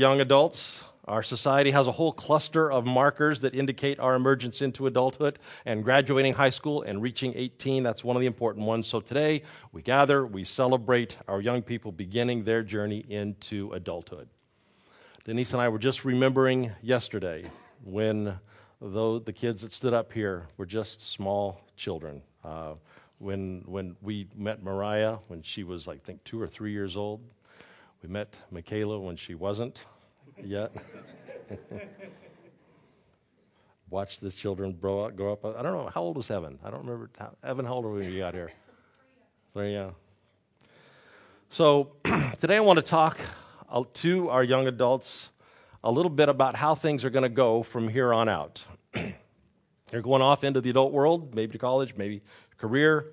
young adults. Our society has a whole cluster of markers that indicate our emergence into adulthood and graduating high school and reaching 18. That's one of the important ones. So today we gather, we celebrate our young people beginning their journey into adulthood. Denise and I were just remembering yesterday when though the kids that stood up here were just small children. Uh, when, when we met Mariah when she was, I think, two or three years old, we met Michaela when she wasn't yet. Watched the children grow up, grow up. I don't know, how old was Evan? I don't remember. How, Evan, how old were you got here? Three, yeah. So today I want to talk to our young adults a little bit about how things are going to go from here on out. They're going off into the adult world, maybe to college, maybe career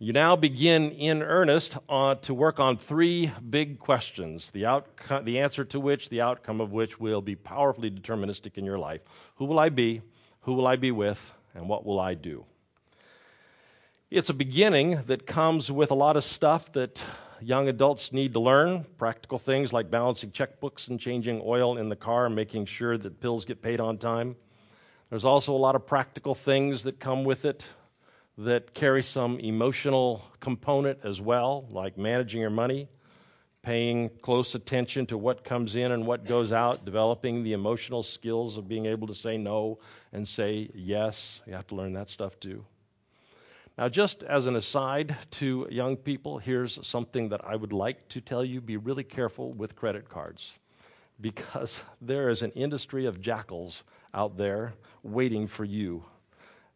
you now begin in earnest uh, to work on three big questions, the, outcome, the answer to which, the outcome of which will be powerfully deterministic in your life. Who will I be? Who will I be with? And what will I do? It's a beginning that comes with a lot of stuff that young adults need to learn practical things like balancing checkbooks and changing oil in the car making sure that bills get paid on time. There's also a lot of practical things that come with it that carry some emotional component as well, like managing your money, paying close attention to what comes in and what goes out, developing the emotional skills of being able to say no and say yes. You have to learn that stuff too. Now, just as an aside to young people, here's something that I would like to tell you be really careful with credit cards because there is an industry of jackals out there waiting for you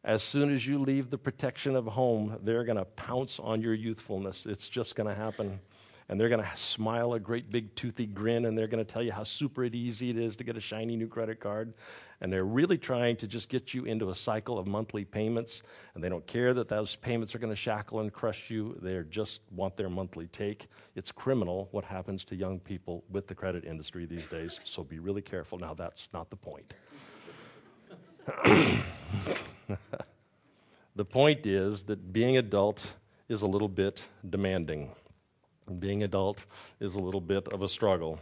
as soon as you leave the protection of home, they're going to pounce on your youthfulness. It's just going to happen. And they're going to smile a great big toothy grin and they're going to tell you how super easy it is to get a shiny new credit card. And they're really trying to just get you into a cycle of monthly payments. And they don't care that those payments are going to shackle and crush you. They just want their monthly take. It's criminal what happens to young people with the credit industry these days. So be really careful. Now, that's not the point. the point is that being adult is a little bit demanding. Being adult is a little bit of a struggle.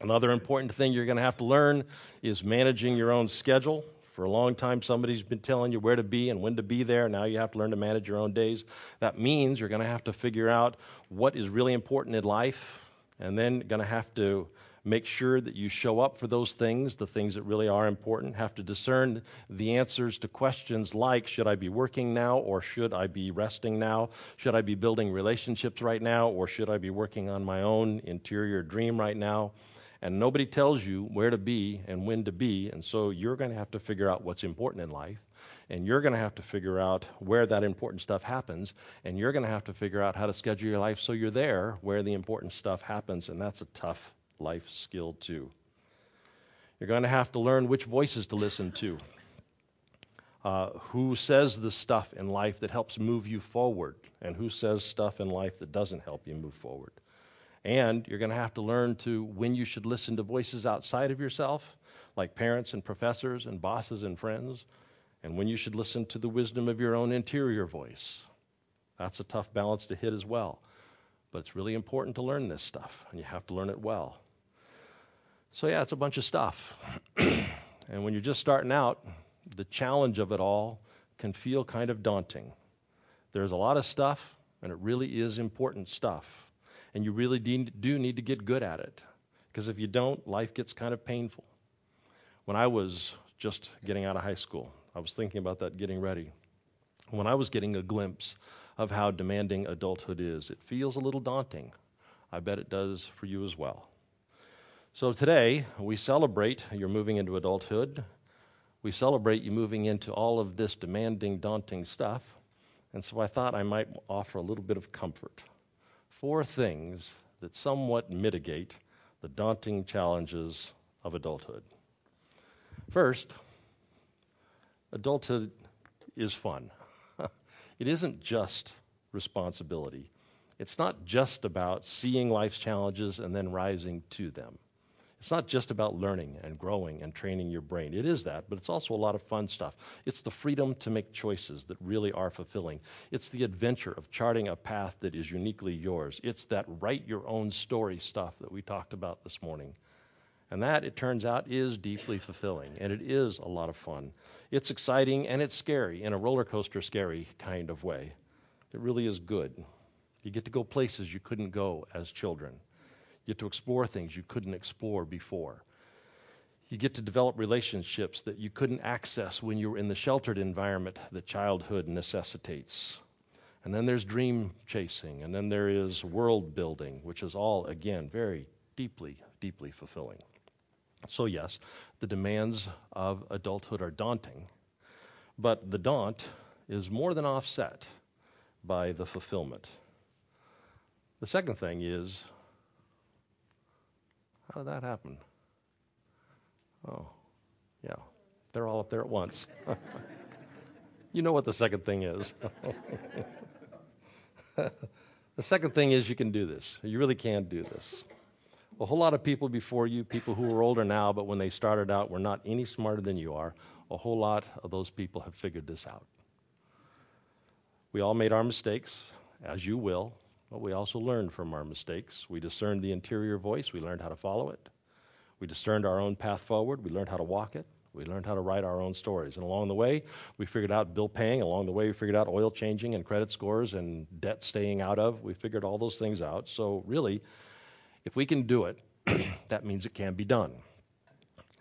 Another important thing you're going to have to learn is managing your own schedule. For a long time, somebody's been telling you where to be and when to be there. Now you have to learn to manage your own days. That means you're going to have to figure out what is really important in life, and then going to have to Make sure that you show up for those things, the things that really are important. Have to discern the answers to questions like Should I be working now or should I be resting now? Should I be building relationships right now or should I be working on my own interior dream right now? And nobody tells you where to be and when to be. And so you're going to have to figure out what's important in life and you're going to have to figure out where that important stuff happens, and you're going to have to figure out how to schedule your life so you're there where the important stuff happens, and that's a tough life skill too. You're going to have to learn which voices to listen to. Uh, who says the stuff in life that helps move you forward, and who says stuff in life that doesn't help you move forward. And you're going to have to learn to when you should listen to voices outside of yourself, like parents and professors and bosses and friends, and when you should listen to the wisdom of your own interior voice. That's a tough balance to hit as well. But it's really important to learn this stuff, and you have to learn it well. So, yeah, it's a bunch of stuff. and when you're just starting out, the challenge of it all can feel kind of daunting. There's a lot of stuff, and it really is important stuff. And you really do need to get good at it. Because if you don't, life gets kind of painful. When I was just getting out of high school, I was thinking about that getting ready. When I was getting a glimpse of how demanding adulthood is, it feels a little daunting. I bet it does for you as well. So today, we celebrate your moving into adulthood. We celebrate you moving into all of this demanding, daunting stuff. And so I thought I might offer a little bit of comfort. Four things that somewhat mitigate the daunting challenges of adulthood. First, adulthood is fun. it isn't just responsibility, it's not just about seeing life's challenges and then rising to them. It's not just about learning and growing and training your brain. It is that, but it's also a lot of fun stuff. It's the freedom to make choices that really are fulfilling. It's the adventure of charting a path that is uniquely yours. It's that write your own story stuff that we talked about this morning. And that, it turns out, is deeply fulfilling, and it is a lot of fun. It's exciting and it's scary in a roller coaster scary kind of way. It really is good. You get to go places you couldn't go as children. You get to explore things you couldn't explore before. You get to develop relationships that you couldn't access when you were in the sheltered environment that childhood necessitates. And then there's dream chasing, and then there is world building, which is all, again, very deeply, deeply fulfilling. So, yes, the demands of adulthood are daunting, but the daunt is more than offset by the fulfillment. The second thing is how did that happen? Oh, yeah. They're all up there at once. you know what the second thing is. the second thing is you can do this. You really can do this. A whole lot of people before you, people who are older now, but when they started out were not any smarter than you are, a whole lot of those people have figured this out. We all made our mistakes, as you will. But we also learned from our mistakes. We discerned the interior voice, we learned how to follow it. We discerned our own path forward, we learned how to walk it. We learned how to write our own stories. And along the way, we figured out bill paying. Along the way, we figured out oil changing and credit scores and debt staying out of. We figured all those things out. So, really, if we can do it, that means it can be done.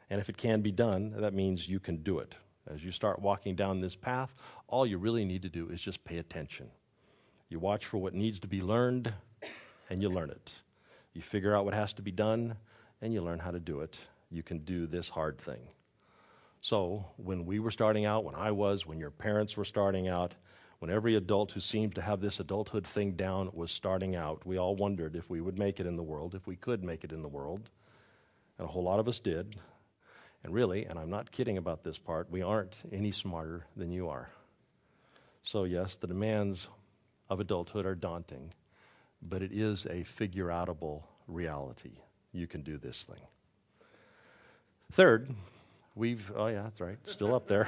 And if it can be done, that means you can do it. As you start walking down this path, all you really need to do is just pay attention. You watch for what needs to be learned, and you learn it. You figure out what has to be done, and you learn how to do it. You can do this hard thing. So, when we were starting out, when I was, when your parents were starting out, when every adult who seemed to have this adulthood thing down was starting out, we all wondered if we would make it in the world, if we could make it in the world. And a whole lot of us did. And really, and I'm not kidding about this part, we aren't any smarter than you are. So, yes, the demands of adulthood are daunting, but it is a figure outable reality. You can do this thing. Third, we've, oh yeah, that's right, still up there.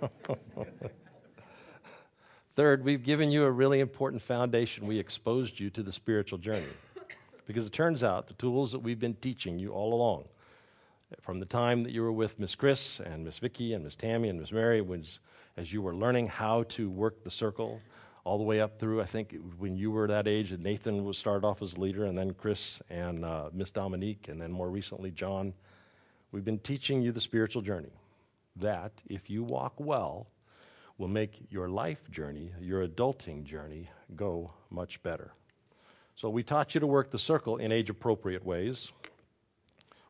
Third, we've given you a really important foundation. We exposed you to the spiritual journey. Because it turns out the tools that we've been teaching you all along, from the time that you were with Miss Chris and Miss Vicky and Miss Tammy and Miss Mary, as you were learning how to work the circle, all the way up through, I think, when you were that age, Nathan was started off as leader, and then Chris and uh, Miss Dominique, and then more recently John. We've been teaching you the spiritual journey. That, if you walk well, will make your life journey, your adulting journey, go much better. So, we taught you to work the circle in age appropriate ways.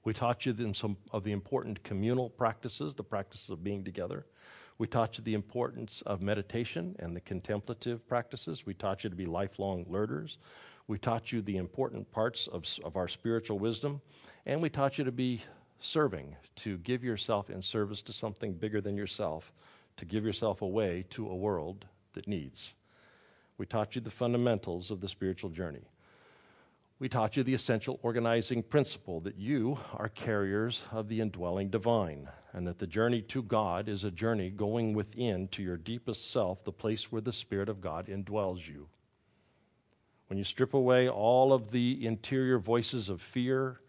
We taught you some of the important communal practices, the practices of being together. We taught you the importance of meditation and the contemplative practices. We taught you to be lifelong learners. We taught you the important parts of, of our spiritual wisdom. And we taught you to be serving, to give yourself in service to something bigger than yourself, to give yourself away to a world that needs. We taught you the fundamentals of the spiritual journey. We taught you the essential organizing principle that you are carriers of the indwelling divine, and that the journey to God is a journey going within to your deepest self, the place where the Spirit of God indwells you. When you strip away all of the interior voices of fear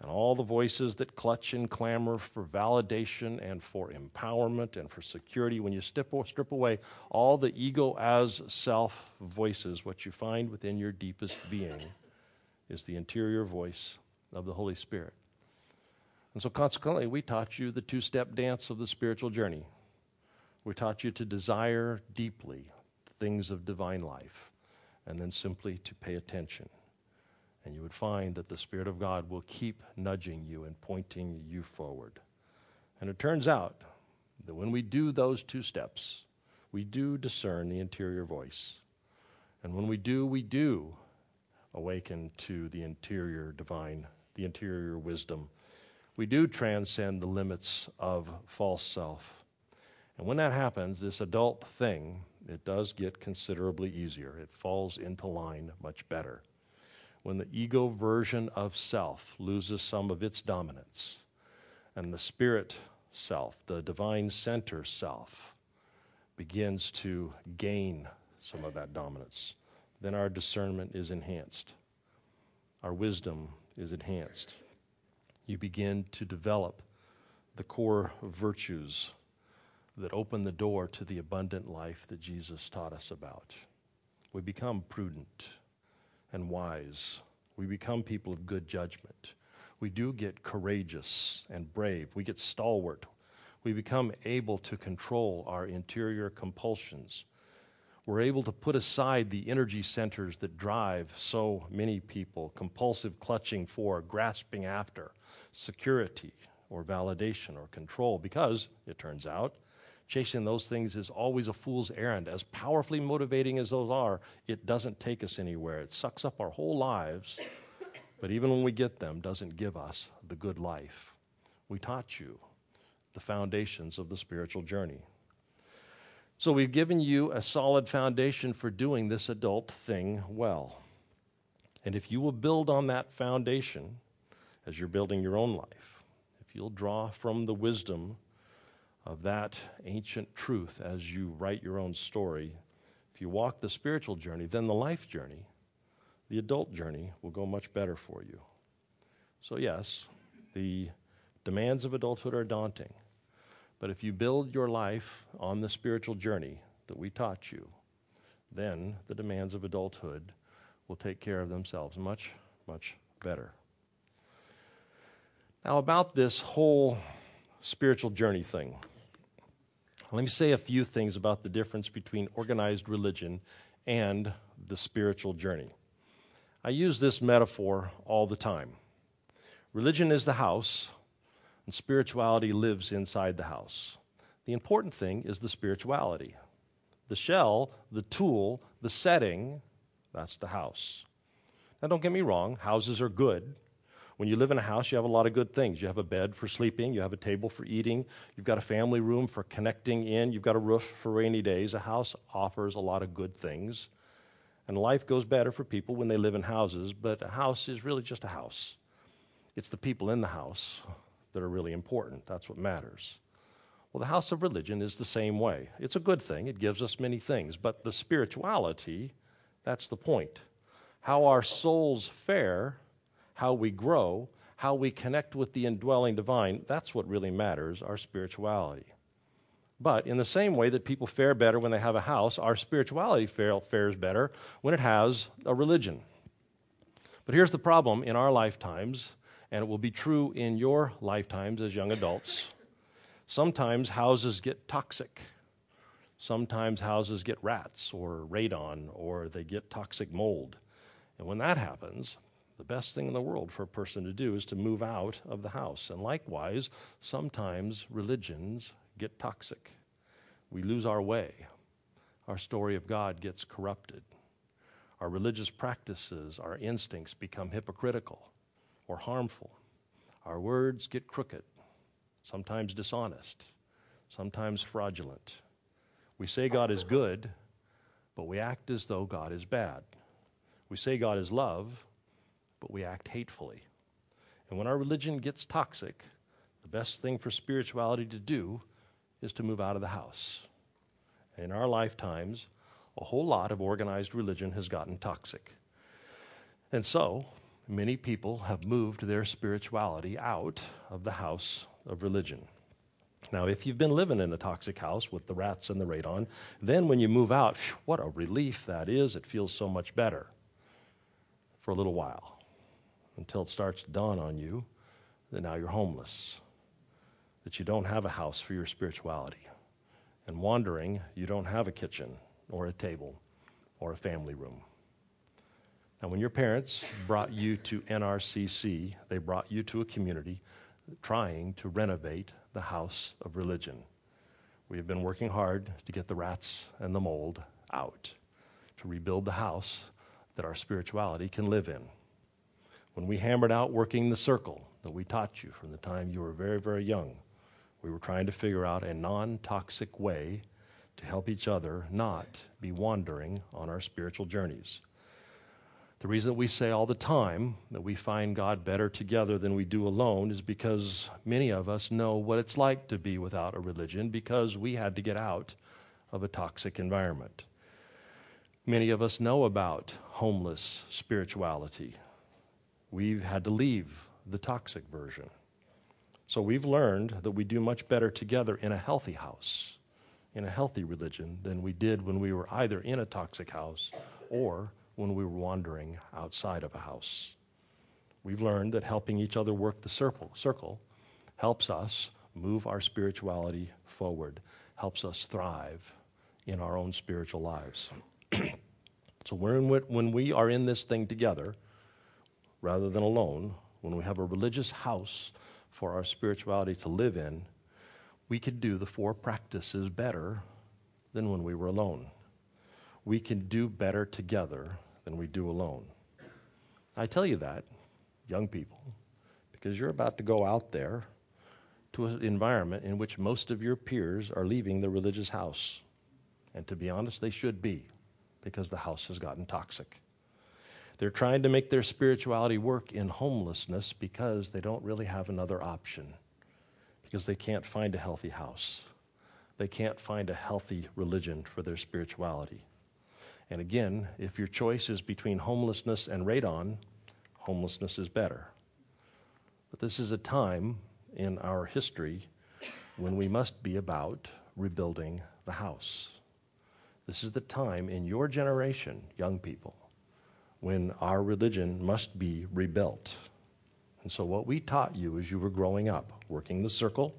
and all the voices that clutch and clamor for validation and for empowerment and for security, when you strip, strip away all the ego as self voices, what you find within your deepest being is the interior voice of the Holy Spirit. And so, consequently, we taught you the two step dance of the spiritual journey. We taught you to desire deeply things of divine life and then simply to pay attention. And you would find that the Spirit of God will keep nudging you and pointing you forward. And it turns out that when we do those two steps, we do discern the interior voice. And when we do, we do awaken to the interior divine, the interior wisdom. We do transcend the limits of false self. And when that happens, this adult thing, it does get considerably easier. It falls into line much better. when the ego version of self loses some of its dominance and the spirit self, the divine center self, begins to gain some of that dominance, then our discernment is enhanced. Our wisdom is enhanced. You begin to develop the core virtues that open the door to the abundant life that Jesus taught us about. We become prudent and wise. We become people of good judgment. We do get courageous and brave. We get stalwart. We become able to control our interior compulsions. We're able to put aside the energy centers that drive so many people compulsive clutching for, grasping after security or validation or control, because it turns out chasing those things is always a fool's errand. As powerfully motivating as those are, it doesn't take us anywhere. It sucks up our whole lives, but even when we get them, doesn't give us the good life. We taught you the foundations of the spiritual journey. So we've given you a solid foundation for doing this adult thing well. And if you will build on that foundation as you're building your own life, if you'll draw from the wisdom of that ancient truth as you write your own story, if you walk the spiritual journey, then the life journey, the adult journey, will go much better for you. So, yes, the demands of adulthood are daunting. But if you build your life on the spiritual journey that we taught you, then the demands of adulthood will take care of themselves much, much better. Now, about this whole spiritual journey thing, let me say a few things about the difference between organized religion and the spiritual journey. I use this metaphor all the time. Religion is the house, and spirituality lives inside the house. The important thing is the spirituality. The shell, the tool, the setting, that's the house. Now, don't get me wrong, houses are good. When you live in a house, you have a lot of good things. You have a bed for sleeping, you have a table for eating, you've got a family room for connecting in, you've got a roof for rainy days. A house offers a lot of good things. And life goes better for people when they live in houses, but a house is really just a house. It's the people in the house that are really important. That's what matters. Well, the house of religion is the same way. It's a good thing, it gives us many things, but the spirituality, that's the point. How our souls fare, how we grow, how we connect with the indwelling divine, that's what really matters, our spirituality. But in the same way that people fare better when they have a house, our spirituality fares better when it has a religion. But here's the problem in our lifetimes and it will be true in your lifetimes as young adults. Sometimes houses get toxic. Sometimes houses get rats or radon or they get toxic mold. And when that happens, the best thing in the world for a person to do is to move out of the house. And likewise, sometimes religions get toxic. We lose our way. Our story of God gets corrupted. Our religious practices, our instincts become hypocritical or harmful. Our words get crooked, sometimes dishonest, sometimes fraudulent. We say God is good, but we act as though God is bad. We say God is love, but we act hatefully. And when our religion gets toxic, the best thing for spirituality to do is to move out of the house. In our lifetimes, a whole lot of organized religion has gotten toxic. And so, many people have moved their spirituality out of the house of religion. Now, if you've been living in a toxic house with the rats and the radon, then when you move out, what a relief that is. It feels so much better for a little while until it starts to dawn on you that now you're homeless, that you don't have a house for your spirituality. And wandering, you don't have a kitchen or a table or a family room. Now, when your parents brought you to NRCC, they brought you to a community trying to renovate the house of religion. We have been working hard to get the rats and the mold out, to rebuild the house that our spirituality can live in. When we hammered out working the circle that we taught you from the time you were very, very young, we were trying to figure out a non toxic way to help each other not be wandering on our spiritual journeys. The reason that we say all the time that we find God better together than we do alone is because many of us know what it's like to be without a religion because we had to get out of a toxic environment. Many of us know about homeless spirituality. We've had to leave the toxic version. So we've learned that we do much better together in a healthy house, in a healthy religion, than we did when we were either in a toxic house or when we were wandering outside of a house. We've learned that helping each other work the circle, circle helps us move our spirituality forward, helps us thrive in our own spiritual lives. so when, when we are in this thing together, rather than alone, when we have a religious house for our spirituality to live in, we could do the four practices better than when we were alone. We can do better together than we do alone. I tell you that, young people, because you're about to go out there to an environment in which most of your peers are leaving the religious house. And to be honest, they should be, because the house has gotten toxic. They're trying to make their spirituality work in homelessness because they don't really have another option, because they can't find a healthy house. They can't find a healthy religion for their spirituality. And again, if your choice is between homelessness and radon, homelessness is better. But this is a time in our history when we must be about rebuilding the house. This is the time in your generation, young people, when our religion must be rebuilt. And so, what we taught you as you were growing up, working the circle,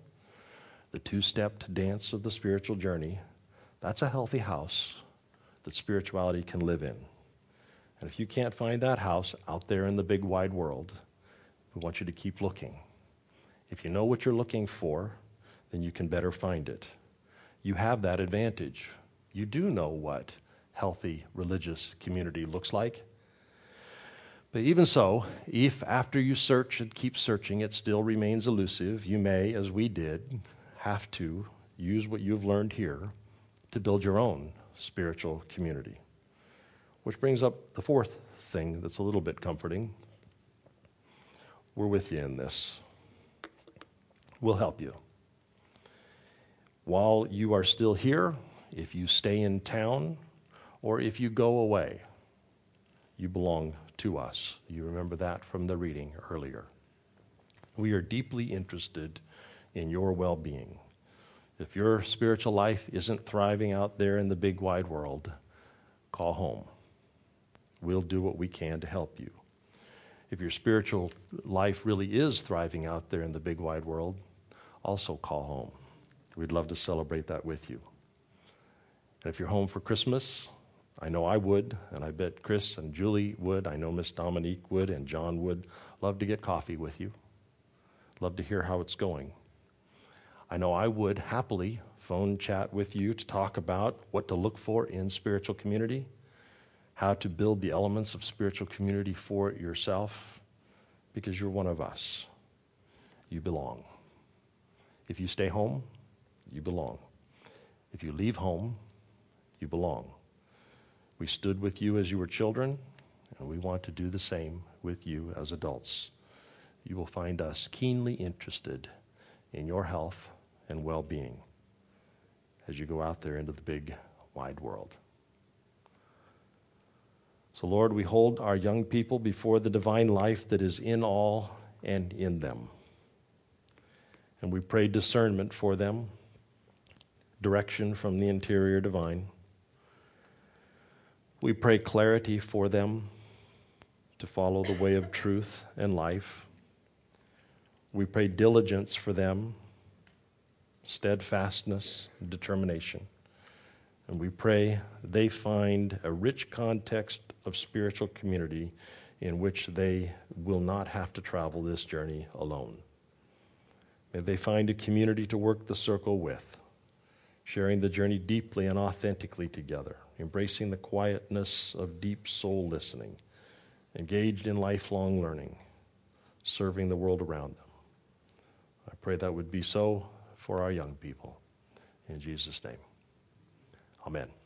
the two stepped dance of the spiritual journey, that's a healthy house that spirituality can live in. And if you can't find that house out there in the big wide world, we want you to keep looking. If you know what you're looking for, then you can better find it. You have that advantage. You do know what healthy religious community looks like. But even so, if after you search and keep searching it still remains elusive, you may, as we did, have to use what you've learned here to build your own spiritual community. Which brings up the fourth thing that's a little bit comforting. We're with you in this. We'll help you. While you are still here, if you stay in town, or if you go away, you belong to us. You remember that from the reading earlier. We are deeply interested in your well being. If your spiritual life isn't thriving out there in the big wide world, call home. We'll do what we can to help you. If your spiritual life really is thriving out there in the big wide world, also call home. We'd love to celebrate that with you. And if you're home for Christmas, I know I would, and I bet Chris and Julie would. I know Miss Dominique would, and John would. Love to get coffee with you. Love to hear how it's going. I know I would happily phone chat with you to talk about what to look for in spiritual community, how to build the elements of spiritual community for yourself, because you're one of us. You belong. If you stay home, you belong. If you leave home, you belong. We stood with you as you were children, and we want to do the same with you as adults. You will find us keenly interested in your health and well being as you go out there into the big, wide world. So, Lord, we hold our young people before the divine life that is in all and in them. And we pray discernment for them, direction from the interior divine. We pray clarity for them to follow the way of truth and life. We pray diligence for them steadfastness, determination. And we pray they find a rich context of spiritual community in which they will not have to travel this journey alone. May they find a community to work the circle with, sharing the journey deeply and authentically together, embracing the quietness of deep soul listening, engaged in lifelong learning, serving the world around them. I pray that would be so for our young people. In Jesus' name, amen.